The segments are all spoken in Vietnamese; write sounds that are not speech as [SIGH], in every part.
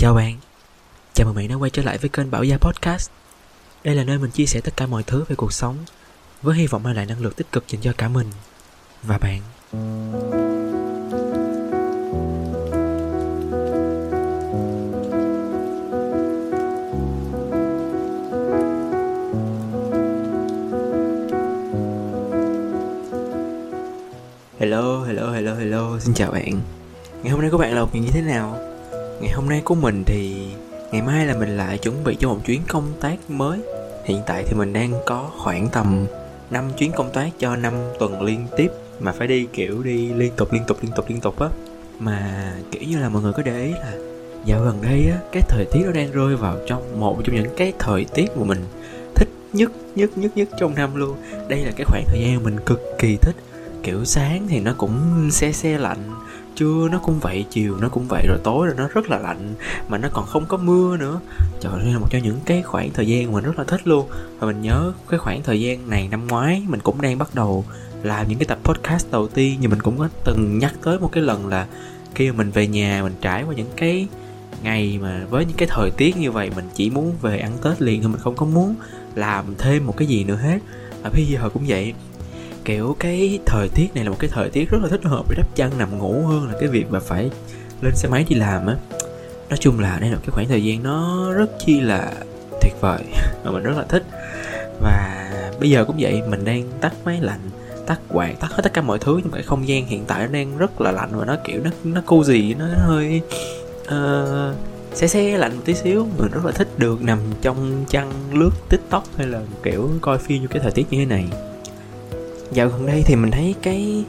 Chào bạn, chào mừng bạn đã quay trở lại với kênh Bảo Gia Podcast. Đây là nơi mình chia sẻ tất cả mọi thứ về cuộc sống Với hy vọng mang lại năng lượng tích cực dành cho cả mình Và bạn. Hello, hello, hello, hello, xin chào bạn. Ngày hôm nay của bạn là một ngày như thế nào? Ngày hôm nay của mình thì ngày mai là mình lại chuẩn bị cho một chuyến công tác mới. Hiện tại thì mình đang có khoảng tầm 5 chuyến công tác cho 5 tuần liên tiếp Mà phải đi kiểu đi liên tục liên tục liên tục liên tục á. Mà kiểu như là mọi người có để ý là Dạo gần đây á, cái thời tiết nó đang rơi vào trong một trong những cái thời tiết mà mình thích nhất nhất nhất nhất trong năm luôn. Đây là cái khoảng thời gian mình cực kỳ thích. Kiểu sáng thì nó cũng xe xe lạnh trưa nó cũng vậy, chiều nó cũng vậy, rồi tối rồi nó rất là lạnh, mà nó còn không có mưa nữa. Trời ơi là một trong những cái khoảng thời gian mình rất là thích luôn. Và mình nhớ cái khoảng thời gian này năm ngoái, mình cũng đang bắt đầu làm những cái tập podcast đầu tiên, nhưng mình cũng có từng nhắc tới một cái lần là khi mà mình về nhà, mình trải qua những cái ngày mà với những cái thời tiết như vậy, mình chỉ muốn về ăn tết liền thôi, mình không có muốn làm thêm một cái gì nữa hết. Và bây giờ cũng vậy kiểu cái thời tiết này là một cái thời tiết rất là thích hợp để đắp chăn nằm ngủ hơn là cái việc mà phải lên xe máy đi làm á. Nói chung là đây là cái khoảng thời gian nó rất chi là tuyệt vời [LAUGHS] mà mình rất là thích. Và bây giờ cũng vậy mình đang tắt máy lạnh tắt quạt tắt hết tất cả mọi thứ nhưng cái không gian hiện tại nó đang rất là lạnh và nó kiểu nó nó cu gì nó hơi ờ, uh, xe xe lạnh một tí xíu. Mình rất là thích được nằm trong chăn lướt tiktok hay là kiểu coi phim như cái thời tiết như thế này dạo gần đây thì mình thấy cái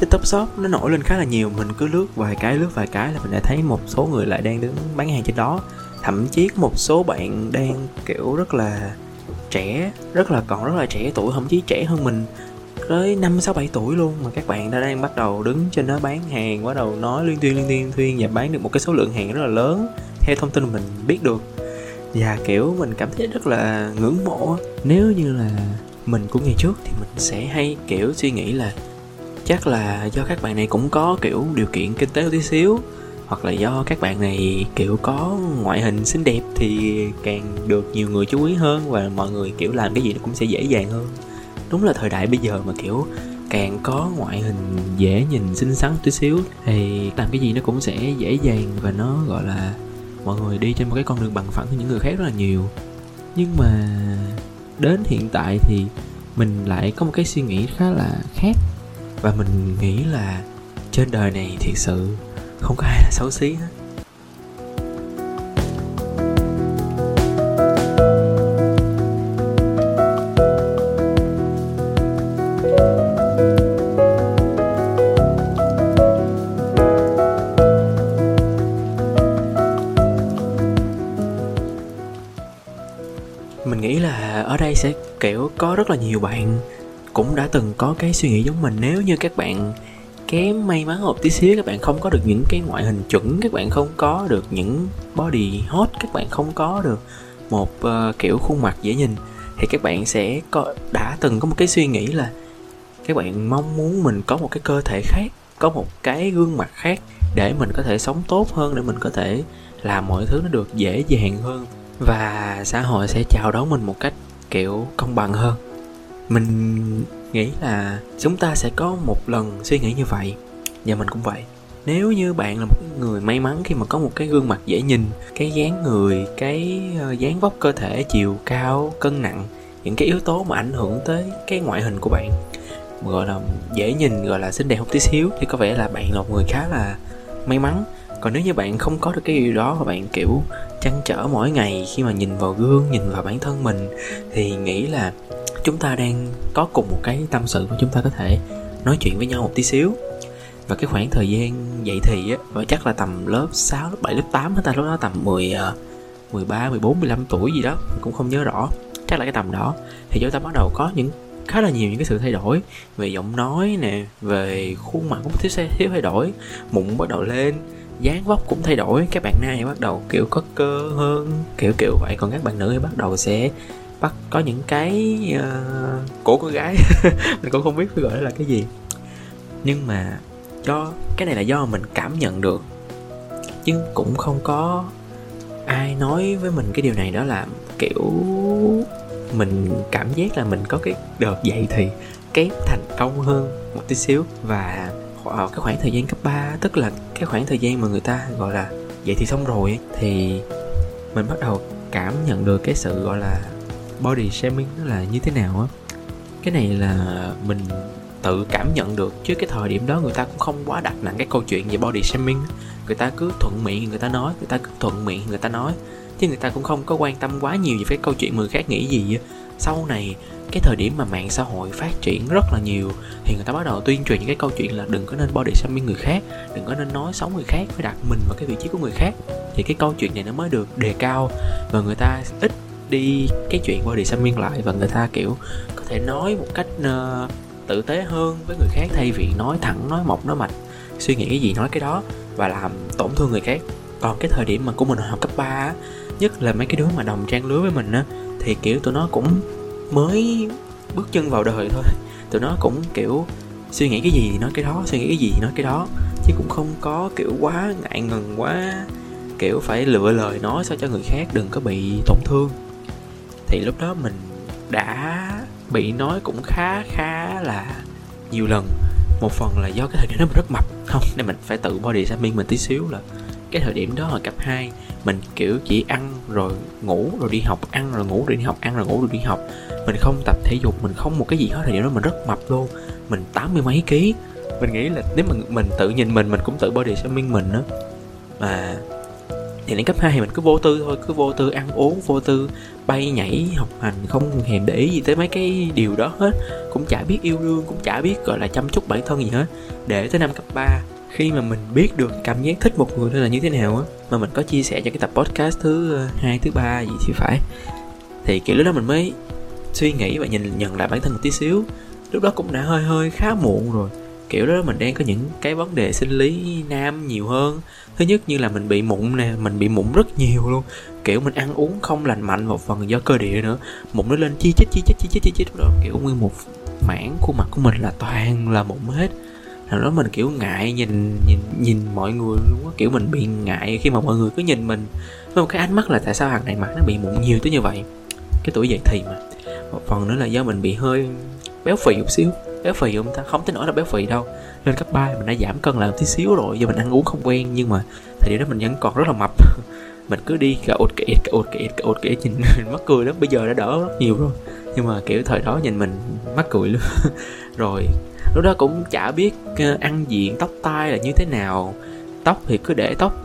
tiktok shop nó nổi lên khá là nhiều. Mình cứ lướt vài cái, lướt vài cái là mình đã thấy một số người lại đang đứng bán hàng trên đó. Thậm chí có một số bạn đang, kiểu, rất là trẻ, rất là còn rất là trẻ tuổi, thậm chí trẻ hơn mình tới năm, sáu, bảy tuổi luôn mà các bạn đã đang bắt đầu đứng trên đó bán hàng, bắt đầu nói liên tuyên liên tuyên thuyên và bán được một cái số lượng hàng rất là lớn theo thông tin mình biết được. Và, kiểu, mình cảm thấy rất là ngưỡng mộ nếu như là mình cũng ngày trước thì mình sẽ hay, kiểu, suy nghĩ là chắc là do các bạn này cũng có, kiểu, điều kiện kinh tế tí xíu, hoặc là do các bạn này, kiểu, có ngoại hình xinh đẹp thì càng được nhiều người chú ý hơn và mọi người, kiểu, làm cái gì nó cũng sẽ dễ dàng hơn. Đúng là thời đại bây giờ mà, kiểu, càng có ngoại hình dễ nhìn, xinh xắn tí xíu thì làm cái gì nó cũng sẽ dễ dàng và nó, gọi là, mọi người đi trên một cái con đường bằng phẳng hơn những người khác rất là nhiều. Nhưng mà đến hiện tại thì mình lại có một cái suy nghĩ khá là khác. Và mình nghĩ là trên đời này thiệt sự không có ai là xấu xí hết. Có rất là nhiều bạn cũng đã từng có cái suy nghĩ giống mình. Nếu như các bạn kém may mắn một tí xíu các bạn không có được những cái ngoại hình chuẩn các bạn không có được những body hot các bạn không có được một uh, kiểu khuôn mặt dễ nhìn thì các bạn sẽ có đã từng có một cái suy nghĩ là các bạn mong muốn mình có một cái cơ thể khác có một cái gương mặt khác để mình có thể sống tốt hơn để mình có thể làm mọi thứ nó được dễ dàng hơn. Và xã hội sẽ chào đón mình một cách kiểu công bằng hơn. Mình nghĩ là chúng ta sẽ có một lần suy nghĩ như vậy, và mình cũng vậy. Nếu như bạn là một người may mắn khi mà có một cái gương mặt dễ nhìn, cái dáng người, cái ờ, dáng vóc cơ thể chiều cao, cân nặng, những cái yếu tố mà ảnh hưởng tới cái ngoại hình của bạn, gọi là dễ nhìn, gọi là xinh đẹp một tí xíu, thì có vẻ là bạn là một người khá là may mắn còn nếu như bạn không có được cái điều đó và bạn kiểu chăn trở mỗi ngày khi mà nhìn vào gương nhìn vào bản thân mình thì nghĩ là chúng ta đang có cùng một cái tâm sự mà chúng ta có thể nói chuyện với nhau một tí xíu. Và cái khoảng thời gian dậy thì á và chắc là tầm lớp 6, lớp 7, lớp 8 hết ta lúc đó tầm 10 13, 14, 15 tuổi gì đó cũng không nhớ rõ chắc là cái tầm đó. Thì chúng ta bắt đầu có những khá là nhiều những cái sự thay đổi về giọng nói nè về khuôn mặt cũng thiếu thiếu thay đổi mụn bắt đầu lên dáng vóc cũng thay đổi các bạn nam bắt đầu kiểu có cơ hơn kiểu kiểu vậy. Còn các bạn nữ thì bắt đầu sẽ bắt có những cái uh, cổ của gái. [LAUGHS] Mình cũng không biết phải gọi là cái gì. Nhưng mà do cái này là do mình cảm nhận được. Chứ cũng không có ai nói với mình cái điều này đó là kiểu mình cảm giác là mình có cái đợt dậy thì kém thành công hơn một tí xíu. Và ở cái khoảng thời gian cấp 3 tức là cái khoảng thời gian mà người ta gọi là vậy thì xong rồi thì mình bắt đầu cảm nhận được cái sự gọi là body shaming nó là như thế nào á. Cái này là mình tự cảm nhận được, chứ cái thời điểm đó người ta cũng không quá đặt nặng cái câu chuyện về body shaming người ta cứ thuận miệng người ta nói, người ta cứ thuận miệng người ta nói, chứ người ta cũng không có quan tâm quá nhiều về cái câu chuyện người khác nghĩ gì sau này cái thời điểm mà mạng xã hội phát triển rất là nhiều thì người ta bắt đầu tuyên truyền những cái câu chuyện là đừng có nên body shaming người khác đừng có nên nói xấu người khác phải đặt mình vào cái vị trí của người khác. Thì cái câu chuyện này nó mới được đề cao và người ta ít đi cái chuyện body shaming lại và người ta kiểu có thể nói một cách uh, tử tế hơn với người khác thay vì nói thẳng nói mộc nói mạch suy nghĩ cái gì nói cái đó và làm tổn thương người khác. Còn cái thời điểm mà của mình học cấp 3 á nhất là mấy cái đứa mà đồng trang lứa với mình á thì, kiểu, tụi nó cũng mới bước chân vào đời thôi. Tụi nó cũng, kiểu, suy nghĩ cái gì thì nói cái đó, suy nghĩ cái gì thì nói cái đó. Chứ cũng không có, kiểu, quá ngại ngần, quá, kiểu, phải lựa lời nói sao cho người khác đừng có bị tổn thương. Thì lúc đó mình đã bị nói cũng khá khá là nhiều lần. Một phần là do cái thời điểm đó mình rất mập. Không, nên mình phải tự body shaming mình tí xíu là cái thời điểm đó hồi cấp 2 mình, kiểu, chỉ ăn rồi ngủ rồi đi học, ăn rồi ngủ rồi đi học, ăn rồi ngủ rồi đi học. Mình không tập thể dục, mình không một cái gì hết, thời điểm đó mình rất mập luôn, mình tám mươi mấy ký. Mình nghĩ là nếu mà mình tự nhìn mình mình cũng tự body shaming mình á. Mà thì đến cấp 2 thì mình cứ vô tư thôi, cứ vô tư ăn uống, vô tư bay nhảy, học hành, không hề để ý gì tới mấy cái điều đó hết. Cũng chả biết yêu đương, cũng chả biết, gọi là, chăm chút bản thân gì hết. Để tới năm cấp 3 khi mà mình biết được cảm giác thích một người là như thế nào á, mà mình có chia sẻ cho cái tập podcast thứ ờ, hai, thứ ba gì thì phải. Thì kiểu lúc đó mình mới suy nghĩ và nhìn, nhận lại bản thân một tí xíu. Lúc đó cũng đã hơi hơi khá muộn rồi. Kiểu đó mình đang có những cái vấn đề sinh lý nam nhiều hơn. Thứ nhất như là mình bị mụn nè, mình bị mụn rất nhiều luôn. Kiểu mình ăn uống không lành mạnh một phần do cơ địa nữa. Mụn nó lên chi chít chi chít chi chít chi chít đó kiểu nguyên một mảng khuôn mặt của mình là toàn là mụn hết hồi đó mình kiểu ngại nhìn nhìn nhìn mọi người luôn á. Kiểu mình bị ngại khi mà mọi người cứ nhìn mình. Với một cái ánh mắt là tại sao hàng này mặt nó bị mụn nhiều tới như vậy? Cái tuổi dậy thì mà. Một phần nữa là do mình bị hơi béo phì một xíu. Béo phì không ta không tới nỗi là béo phì đâu. Lên cấp 3 mình đã giảm cân lại một tí xíu rồi do mình ăn uống không quen. Nhưng mà thời điểm đó mình vẫn còn rất là mập. [LAUGHS] Mình cứ đi cả ột kẹt cả ột kẹt cả ốt kẹt nhìn mình [LAUGHS] mắc cười lắm. Bây giờ đã đỡ rất nhiều rồi nhưng mà kiểu thời đó nhìn mình mắc cười luôn. [LAUGHS] Rồi, lúc đó cũng chả biết ờ, ăn diện tóc tai là như thế nào. Tóc thì cứ để tóc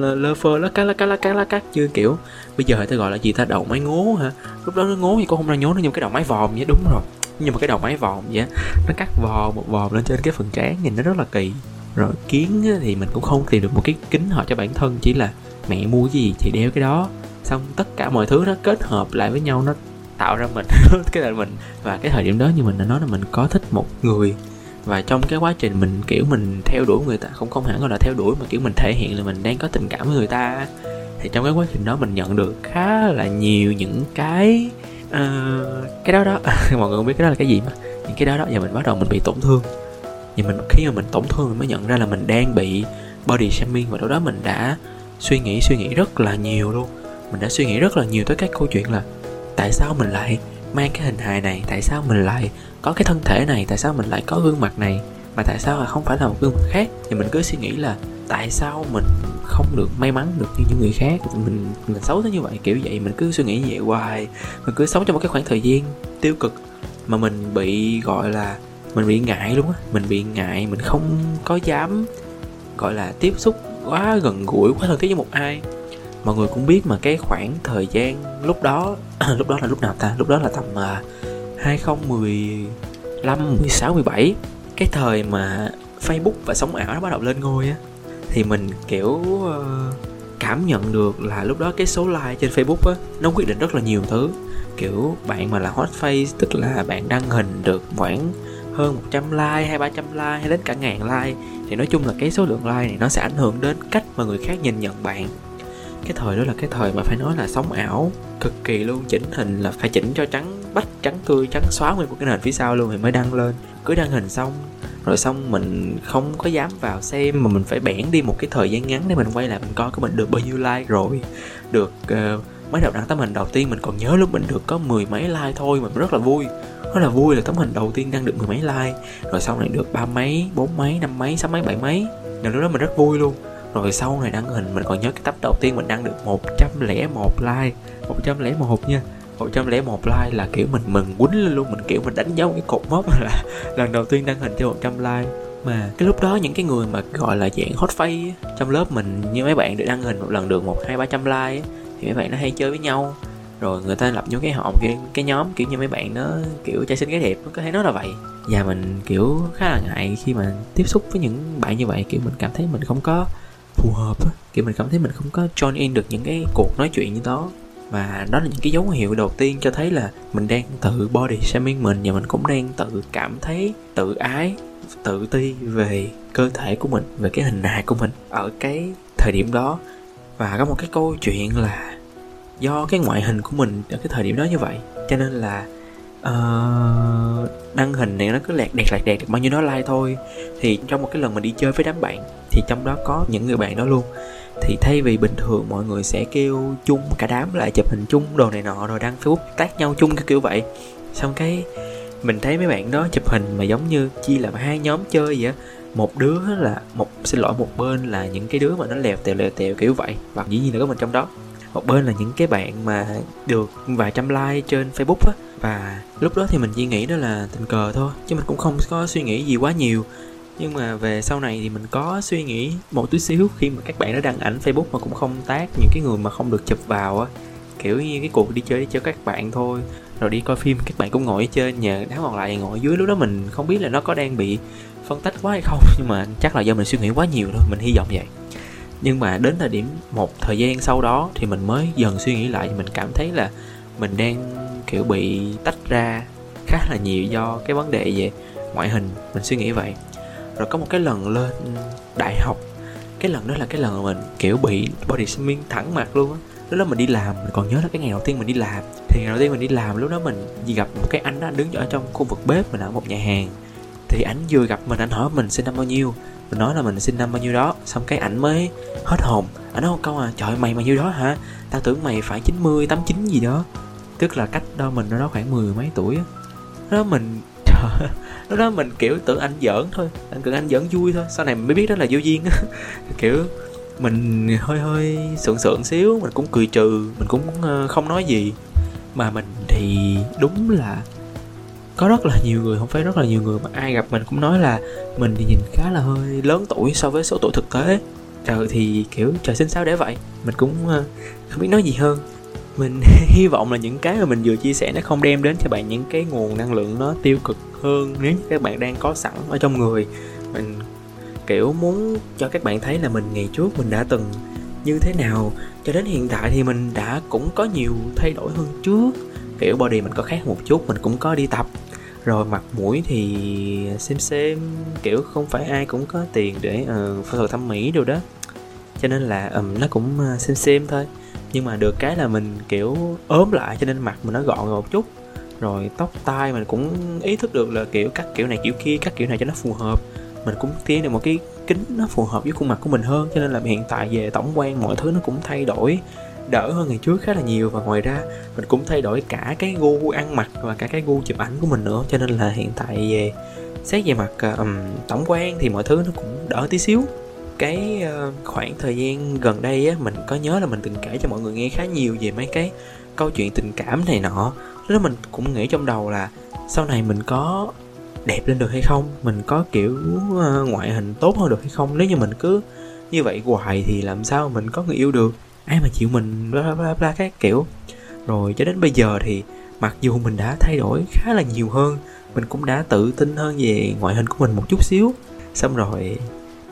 lơ phơ lá cá lá cá lá cá lá cắt chưa kiểu, bây giờ ta gọi là gì ta, đầu máy ngố hả? Lúc đó nó ngố thì cũng không ra nhố nó nhưng cái đầu máy vòm vậy, đúng rồi. Nhưng mà cái đầu máy vòm vậy nó cắt vò, một vòm lên trên cái phần trán nhìn nó rất là kỳ. Rồi kiến thì mình cũng không tìm được một cái kính họ cho bản thân, chỉ là mẹ mua cái gì thì đeo cái đó. Xong tất cả mọi thứ nó kết hợp lại với nhau, nó tạo ra mình. [LAUGHS] Cái là mình và cái thời điểm đó như mình đã nói là mình có thích một người. Và trong cái quá trình mình kiểu mình theo đuổi người ta không không hẳn gọi là theo đuổi mà kiểu mình thể hiện là mình đang có tình cảm với người ta thì trong cái quá trình đó mình nhận được khá là nhiều những cái uh, cái đó đó. [LAUGHS] Mọi người không biết cái đó là cái gì mà. Những cái đó đó và mình bắt đầu mình bị tổn thương. Và mình khi mà mình tổn thương mình mới nhận ra là mình đang bị body shaming và lúc đó mình đã suy nghĩ suy nghĩ rất là nhiều luôn. Mình đã suy nghĩ rất là nhiều tới các câu chuyện là tại sao mình lại mang cái hình hài này? Tại sao mình lại có cái thân thể này? Tại sao mình lại có gương mặt này? Mà tại sao là không phải là một gương mặt khác? Thì mình cứ suy nghĩ là tại sao mình không được may mắn được như những người khác? Mình mình xấu tới như vậy, kiểu vậy. Mình cứ suy nghĩ vậy hoài. Mình cứ sống trong một cái khoảng thời gian tiêu cực mà mình bị, gọi là, mình bị ngại luôn á. Mình bị ngại, mình không có dám, gọi là, tiếp xúc quá gần gũi, quá thân thiết với một ai mọi người cũng biết mà cái khoảng thời gian lúc đó [CLEARS THROAT] lúc đó là lúc nào ta? Lúc đó là tầm uh, 2015 16 17 cái thời mà Facebook và sống ảo nó bắt đầu lên ngôi á thì mình kiểu uh, cảm nhận được là lúc đó cái số like trên Facebook á nó quyết định rất là nhiều thứ. Kiểu bạn mà là hot face tức là bạn đăng hình được khoảng hơn 100 like hay 300 like hay đến cả ngàn like thì nói chung là cái số lượng like này nó sẽ ảnh hưởng đến cách mà người khác nhìn nhận bạn cái thời đó là cái thời mà phải nói là sống ảo cực kỳ luôn chỉnh hình là phải chỉnh cho trắng bách trắng tươi trắng xóa nguyên một cái nền phía sau luôn thì mới đăng lên. Cứ đăng hình xong rồi xong mình không có dám vào xem mà mình phải bẻn đi một cái thời gian ngắn để mình quay lại mình coi có mình được bao nhiêu like rồi. Được uh, mấy đầu đăng tấm hình đầu tiên mình còn nhớ lúc mình được có mười mấy like thôi mình rất là vui. Rất là vui là tấm hình đầu tiên đăng được mười mấy like rồi sau này được ba mấy bốn mấy năm mấy sáu mấy bảy mấy. Rồi lúc đó mình rất vui luôn rồi sau này đăng hình mình còn nhớ cái tấm đầu tiên mình đăng được 101 like. 101 nha. 101 like là kiểu mình mừng quýnh lên luôn. Mình kiểu mình đánh dấu cái cột mốc [LAUGHS] là lần đầu tiên đăng hình cho 100 like. Mà cái lúc đó những cái người mà gọi là dạng hot face trong lớp mình như mấy bạn được đăng hình một lần được một hai ba trăm like thì mấy bạn nó hay chơi với nhau. Rồi người ta lập những cái họ cái, cái nhóm kiểu như mấy bạn nó kiểu trai xinh gái đẹp nó có thể nói là vậy. Và mình kiểu khá là ngại khi mà tiếp xúc với những bạn như vậy. Kiểu mình cảm thấy mình không có phù hợp á. Kiểu mình cảm thấy mình không có join in được những cái cuộc nói chuyện như đó. Và đó là những cái dấu hiệu đầu tiên cho thấy là mình đang tự body shaming mình và mình cũng đang tự cảm thấy tự ái, tự ti về cơ thể của mình, về cái hình hài của mình ở cái thời điểm đó. Và có một cái câu chuyện là do cái ngoại hình của mình ở cái thời điểm đó như vậy, cho nên là uh, đăng hình này nó cứ lẹt đẹt lẹt đẹt được bao nhiêu đó like thôi. Thì trong một cái lần mình đi chơi với đám bạn thì trong đó có những người bạn đó luôn. Thì thay vì bình thường mọi người sẽ kêu chung cả đám lại chụp hình chung đồ này nọ rồi đăng facebook tác nhau chung cái kiểu vậy. Xong cái mình thấy mấy bạn đó chụp hình mà giống như chia làm hai nhóm chơi vậy một đứa là một xin lỗi một bên là những cái đứa mà nó lèo tèo lèo tèo kiểu vậy. Và dĩ nhiên là có mình trong đó. Một bên là những cái bạn mà được vài trăm like trên facebook á và lúc đó thì mình chỉ nghĩ đó là tình cờ thôi, chứ mình cũng không có suy nghĩ gì quá nhiều. Nhưng mà về sau này thì mình có suy nghĩ một tí xíu khi mà các bạn đã đăng ảnh facebook mà cũng không tác những cái người mà không được chụp vào á. Kiểu như cái cuộc đi chơi đi chơi các bạn thôi, rồi đi coi phim các bạn cũng ngồi ở trên nhà đám còn lại ngồi dưới. Lúc đó mình không biết là nó có đang bị phân tách quá hay không, [LAUGHS] nhưng mà chắc là do mình suy nghĩ quá nhiều thôi, mình hy vọng vậy. Nhưng mà đến thời điểm một thời gian sau đó thì mình mới dần suy nghĩ lại, mình cảm thấy là mình đang kiểu bị tách ra khá là nhiều do cái vấn đề về ngoại hình mình suy nghĩ vậy. Rồi có một cái lần lên đại học cái lần đó là cái lần mà mình kiểu bị body shaming thẳng mặt luôn á. Lúc đó mình đi làm mình còn nhớ là cái ngày đầu tiên mình đi làm. Thì ngày đầu tiên mình đi làm lúc đó mình gặp một cái anh đó anh đứng ở trong khu vực bếp mình ở một nhà hàng. Thì ảnh vừa gặp mình anh hỏi mình sinh năm bao nhiêu? Mình nói là mình sinh năm bao nhiêu đó. Xong cái ảnh mới hết hồn. Ảnh nói một câu à trời mày bao nhiêu đó hả? Tao tưởng mày phải 90, 89 gì đó tức là cách đó mình đó khoảng mười mấy tuổi á. Đó mình, [LAUGHS] trời lúc đó mình, kiểu, tưởng anh giỡn thôi. Anh tưởng anh giỡn vui thôi. Sau này mình mới biết đó là vô duyên á. [LAUGHS] Kiểu, mình hơi hơi sượng sượng xíu, mình cũng cười trừ, mình cũng ờ, không nói gì. Mà mình thì đúng là có rất là nhiều người, không phải rất là nhiều người, mà ai gặp mình cũng nói là mình thì nhìn khá là hơi lớn tuổi so với số tuổi thực tế. Trời thì, kiểu, trời sinh sao để vậy. Mình cũng ờ, không biết nói gì hơn mình [LAUGHS] hy vọng là những cái mà mình vừa chia sẻ nó không đem đến cho bạn những cái nguồn năng lượng nó tiêu cực hơn nếu như các bạn đang có sẵn ở trong người. Mình kiểu muốn cho các bạn thấy là mình ngày trước mình đã từng như thế nào cho đến hiện tại thì mình đã cũng có nhiều thay đổi hơn trước. Kiểu body mình có khác một chút mình cũng có đi tập. Rồi mặt mũi thì xem xem kiểu không phải ai cũng có tiền để uh, phẫu thuật thẩm mỹ đâu đó. Cho nên là um, nó cũng uh, xem xem thôi nhưng mà được cái là mình kiểu ốm lại cho nên mặt mình nó gọn một chút. Rồi tóc tai mình cũng ý thức được là kiểu cắt kiểu này kiểu kia cắt kiểu này cho nó phù hợp. Mình cũng tiến được một cái kính nó phù hợp với khuôn mặt của mình hơn cho nên là hiện tại về tổng quan mọi thứ nó cũng thay đổi đỡ hơn ngày trước khá là nhiều. Và ngoài ra mình cũng thay đổi cả cái gu ăn mặc và cả cái gu chụp ảnh của mình nữa. Cho nên là hiện tại về xét về mặt um, tổng quan thì mọi thứ nó cũng đỡ tí xíu cái ờ, khoảng thời gian gần đây á, mình có nhớ là mình từng kể cho mọi người nghe khá nhiều về mấy cái câu chuyện tình cảm này nọ. Lúc đó mình cũng nghĩ trong đầu là sau này mình có đẹp lên được hay không? Mình có kiểu ờ, ngoại hình tốt hơn được hay không? Nếu như mình cứ như vậy hoài thì làm sao mình có người yêu được? Ai mà chịu mình? Bla bla bla các kiểu. Rồi cho đến bây giờ thì mặc dù mình đã thay đổi khá là nhiều hơn, mình cũng đã tự tin hơn về ngoại hình của mình một chút xíu. Xong rồi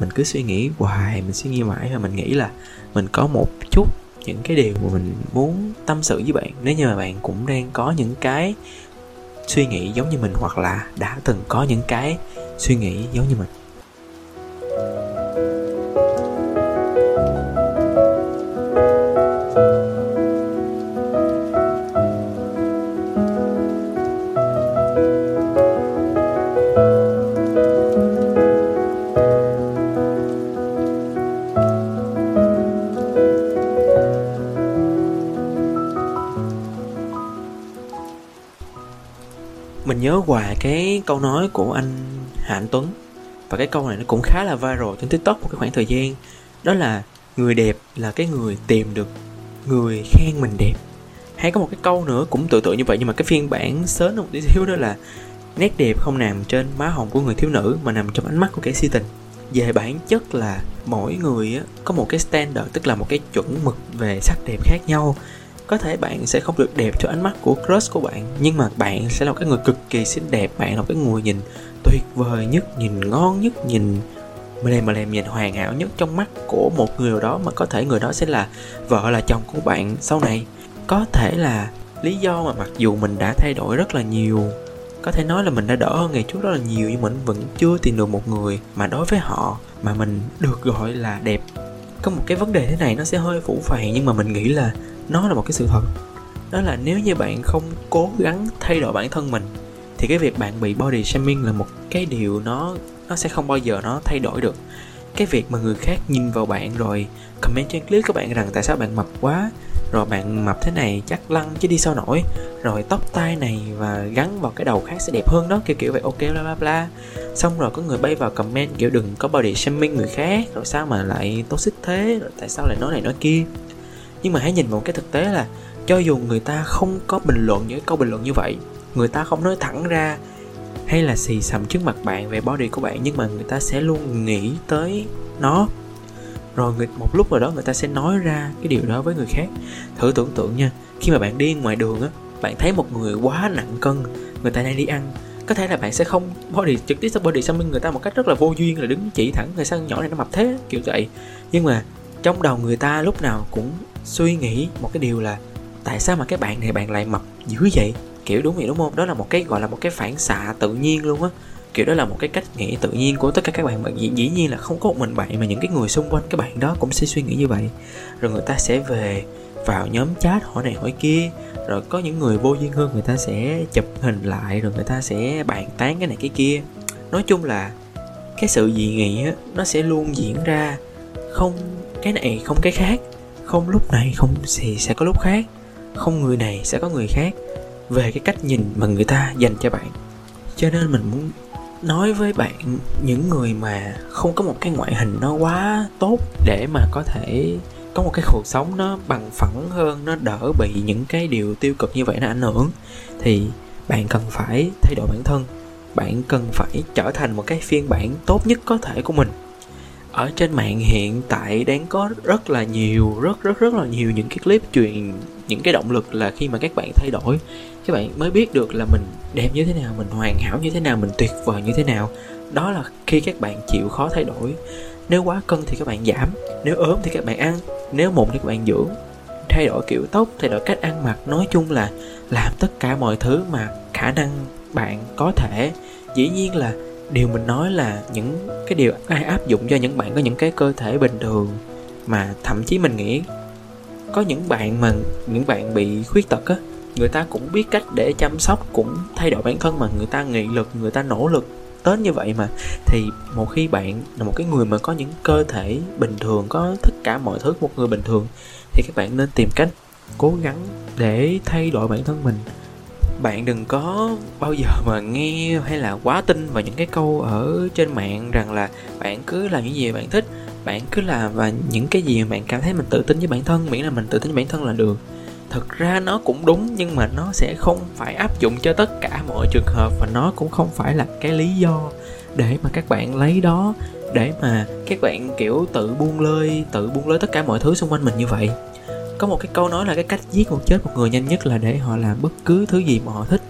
mình cứ suy nghĩ hoài, mình suy nghĩ mãi và mình nghĩ là mình có một chút những cái điều mà mình muốn tâm sự với bạn. Nếu như mà bạn cũng đang có những cái suy nghĩ giống như mình hoặc là đã từng có những cái suy nghĩ giống như mình. Mình nhớ hoài cái câu nói của anh Hạ Anh Tuấn. Và cái câu này nó cũng khá là viral trên tiktok một cái khoảng thời gian. Đó là, người đẹp là cái người tìm được người khen mình đẹp. Hay có một cái câu nữa cũng tự tự như vậy, nhưng mà cái phiên bản sớm một tí xíu đó là, nét đẹp không nằm trên má hồng của người thiếu nữ, mà nằm trong ánh mắt của kẻ si tình. Về bản chất là mỗi người có một cái standard, tức là một cái chuẩn mực về sắc đẹp khác nhau có thể bạn sẽ không được đẹp cho ánh mắt của crush của bạn, nhưng mà bạn sẽ là một cái người cực kỳ xinh đẹp, bạn là một cái người nhìn tuyệt vời nhất, nhìn ngon nhất, nhìn mà lèm mà lèm nhìn hoàn hảo nhất trong mắt của một người nào đó, mà có thể người đó sẽ là vợ, là chồng của bạn. Sau này, có thể là lý do mà mặc dù mình đã thay đổi rất là nhiều, có thể nói là mình đã đỡ hơn ngày trước rất là nhiều, nhưng mình vẫn chưa tìm được một người mà đối với họ mà mình được gọi là đẹp có một cái vấn đề thế này nó sẽ hơi phủ phàng, nhưng mà mình nghĩ là nó là một cái sự thật. Đó là nếu như bạn không cố gắng thay đổi bản thân mình, thì cái việc bạn bị body shaming là một cái điều nó nó sẽ không bao giờ nó thay đổi được. Cái việc mà người khác nhìn vào bạn rồi comment trên clip các bạn rằng tại sao bạn mập quá rồi bạn mập thế này chắc lăn chứ đi sao nổi. Rồi tóc tai này và gắn vào cái đầu khác sẽ đẹp hơn đó, kiểu kiểu vậy, ok, bla bla bla. Xong rồi có người bay vào comment kiểu đừng có body shaming người khác, rồi sao mà lại tốt xích thế, rồi tại sao lại nói này nói kia. Nhưng mà hãy nhìn một cái thực tế là cho dù người ta không có bình luận những câu bình luận như vậy, người ta không nói thẳng ra hay là xì xầm trước mặt bạn về body của bạn, nhưng mà người ta sẽ luôn nghĩ tới nó rồi người, một lúc rồi đó người ta sẽ nói ra cái điều đó với người khác. Thử tưởng tượng nha khi mà bạn đi ngoài đường á bạn thấy một người quá nặng cân người ta đang đi ăn có thể là bạn sẽ không body trực tiếp sẽ body shaming người ta một cách rất là vô duyên là đứng chỉ thẳng người sao nhỏ này nó mập thế kiểu vậy. Nhưng mà trong đầu người ta lúc nào cũng suy nghĩ một cái điều là tại sao mà cái bạn này bạn lại mập dữ vậy? Kiểu đúng vậy đúng không? Đó là một cái gọi là một cái phản xạ tự nhiên luôn á kiểu đó là một cái cách nghĩ tự nhiên của tất cả các bạn. Bạn dĩ, dĩ nhiên là không có một mình bạn mà những cái người xung quanh các bạn đó cũng sẽ suy nghĩ như vậy. Rồi người ta sẽ về vào nhóm chat hỏi này hỏi kia. Rồi có những người vô duyên hơn người ta sẽ chụp hình lại rồi người ta sẽ bàn tán cái này cái kia. Nói chung là cái sự dị nghị á nó sẽ luôn diễn ra không cái này không cái khác không lúc này không thì sẽ có lúc khác không người này sẽ có người khác. Về cái cách nhìn mà người ta dành cho bạn. Cho nên mình muốn nói với bạn, những người mà không có một cái ngoại hình nó quá tốt để mà có thể có một cái cuộc sống nó bằng phẳng hơn, nó đỡ bị những cái điều tiêu cực như vậy nó ảnh hưởng, thì bạn cần phải thay đổi bản thân. Bạn cần phải trở thành một cái phiên bản tốt nhất có thể của mình ở trên mạng hiện tại đang có rất là nhiều, rất rất rất là nhiều những cái clip truyền, những cái động lực là khi mà các bạn thay đổi. Các bạn mới biết được là mình đẹp như thế nào, mình hoàn hảo như thế nào, mình tuyệt vời như thế nào. Đó là khi các bạn chịu khó thay đổi. Nếu quá cân thì các bạn giảm, nếu ốm thì các bạn ăn, nếu mụn thì các bạn dưỡng. Thay đổi kiểu tóc, thay đổi cách ăn mặc, nói chung là làm tất cả mọi thứ mà khả năng bạn có thể. Dĩ nhiên là điều mình nói là những cái điều ai áp dụng cho những bạn có những cái cơ thể bình thường mà thậm chí mình nghĩ có những bạn mà những bạn bị khuyết tật á, người ta cũng biết cách để chăm sóc, cũng thay đổi bản thân mà người ta nghị lực, người ta nỗ lực đến như vậy mà. Thì một khi bạn là một cái người mà có những cơ thể bình thường, có tất cả mọi thứ một người bình thường, thì các bạn nên tìm cách cố gắng để thay đổi bản thân mình bạn đừng có bao giờ mà nghe hay là quá tin vào những cái câu ở trên mạng rằng là bạn cứ làm những gì bạn thích, bạn cứ làm và những cái gì mà bạn cảm thấy mình tự tin với bản thân, miễn là mình tự tin với bản thân là được. Thực ra nó cũng đúng, nhưng mà nó sẽ không phải áp dụng cho tất cả mọi trường hợp và nó cũng không phải là cái lý do để mà các bạn lấy đó để mà các bạn, kiểu, tự buông lơi, tự buông lơi tất cả mọi thứ xung quanh mình như vậy có một cái câu nói là cái cách giết một chết một người nhanh nhất là để họ làm bất cứ thứ gì mà họ thích.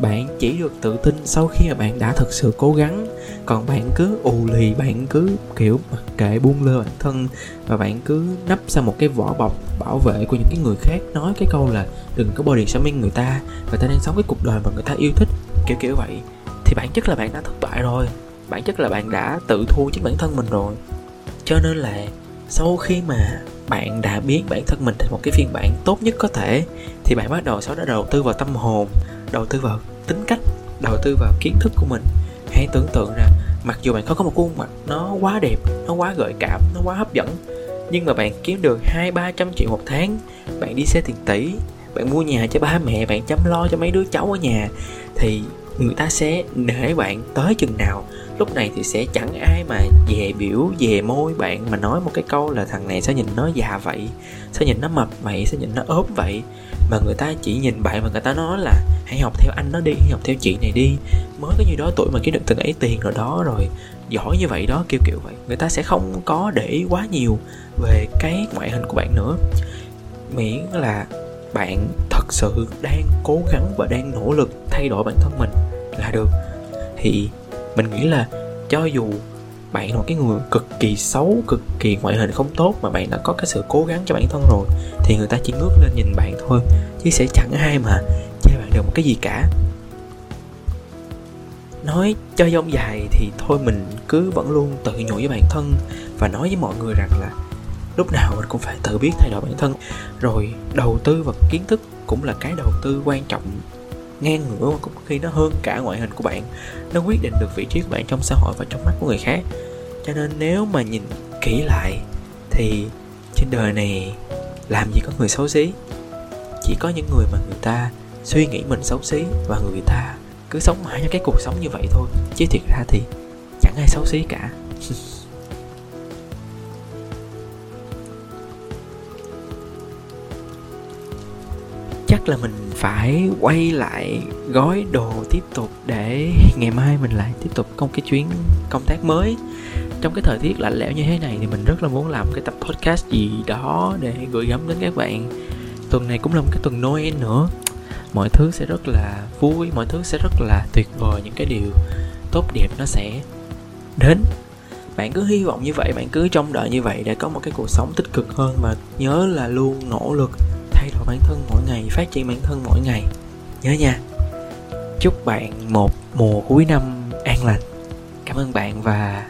Bạn chỉ được tự tin sau khi mà bạn đã thực sự cố gắng. Còn bạn cứ ù lì, bạn cứ, kiểu, mặc kệ buông lơ bản thân và bạn cứ nấp sau một cái vỏ bọc bảo vệ của những cái người khác. Nói cái câu là đừng có body shaming người ta người ta đang sống cái cuộc đời mà người ta yêu thích. Kiểu kiểu vậy. Thì bản chất là bạn đã thất bại rồi. Bản chất là bạn đã tự thua chính bản thân mình rồi. Cho nên là sau khi mà bạn đã biến bản thân mình thành một cái phiên bản tốt nhất có thể, thì bạn bắt đầu sau đó đầu tư vào tâm hồn, đầu tư vào tính cách, đầu tư vào kiến thức của mình. Hãy tưởng tượng ra, mặc dù bạn không có một khuôn mặt nó quá đẹp, nó quá gợi cảm, nó quá hấp dẫn, nhưng mà bạn kiếm được hai, ba trăm triệu một tháng, bạn đi xe tiền tỷ, bạn mua nhà cho ba mẹ, bạn chăm lo cho mấy đứa cháu ở nhà, thì người ta sẽ nể bạn tới chừng nào. Lúc này thì sẽ chẳng ai mà về biểu về môi bạn mà nói một cái câu là thằng này sao nhìn nó già vậy sao nhìn nó mập vậy sao nhìn nó ốm vậy. Mà người ta chỉ nhìn bạn mà người ta nói là hãy học theo anh nó đi, hãy học theo chị này đi. Mới có nhiêu đó tuổi mà kiếm được từng ấy tiền rồi đó, rồi giỏi như vậy đó, kiểu kiểu vậy. Người ta sẽ không có để ý quá nhiều về cái ngoại hình của bạn nữa. Miễn là bạn thật sự đang cố gắng và đang nỗ lực thay đổi bản thân mình là được. Thì mình nghĩ là cho dù bạn là một cái người cực kỳ xấu, cực kỳ ngoại hình không tốt mà bạn đã có cái sự cố gắng cho bản thân rồi, thì người ta chỉ ngước lên nhìn bạn thôi, chứ sẽ chẳng ai mà chê bạn được một cái gì cả. Nói cho dông dài thì thôi mình cứ vẫn luôn tự nhủ với bản thân và nói với mọi người rằng là lúc nào mình cũng phải tự biết thay đổi bản thân. Rồi đầu tư vào kiến thức cũng là cái đầu tư quan trọng ngang ngửa mà cũng khi nó hơn cả ngoại hình của bạn. Nó quyết định được vị trí của bạn trong xã hội và trong mắt của người khác. Cho nên nếu mà nhìn kỹ lại thì trên đời này làm gì có người xấu xí? Chỉ có những người mà người ta suy nghĩ mình xấu xí và người ta cứ sống mãi trong cái cuộc sống như vậy thôi. Chứ thiệt ra thì chẳng ai xấu xí cả. [LAUGHS] là mình phải quay lại gói đồ tiếp tục để ngày mai mình lại tiếp tục công cái chuyến công tác mới. Trong cái thời tiết lạnh lẽo như thế này thì mình rất là muốn làm cái tập podcast gì đó để gửi gắm đến các bạn. Tuần này cũng là một cái tuần noel nữa. Mọi thứ sẽ rất là vui, mọi thứ sẽ rất là tuyệt vời, những cái điều tốt đẹp nó sẽ đến. Bạn cứ hy vọng như vậy, bạn cứ trông đợi như vậy để có một cái cuộc sống tích cực hơn. Và nhớ là luôn nỗ lực bản thân mỗi ngày, phát triển bản thân mỗi ngày. Nhớ nha. Chúc bạn một mùa cuối năm an lành. Cảm ơn bạn và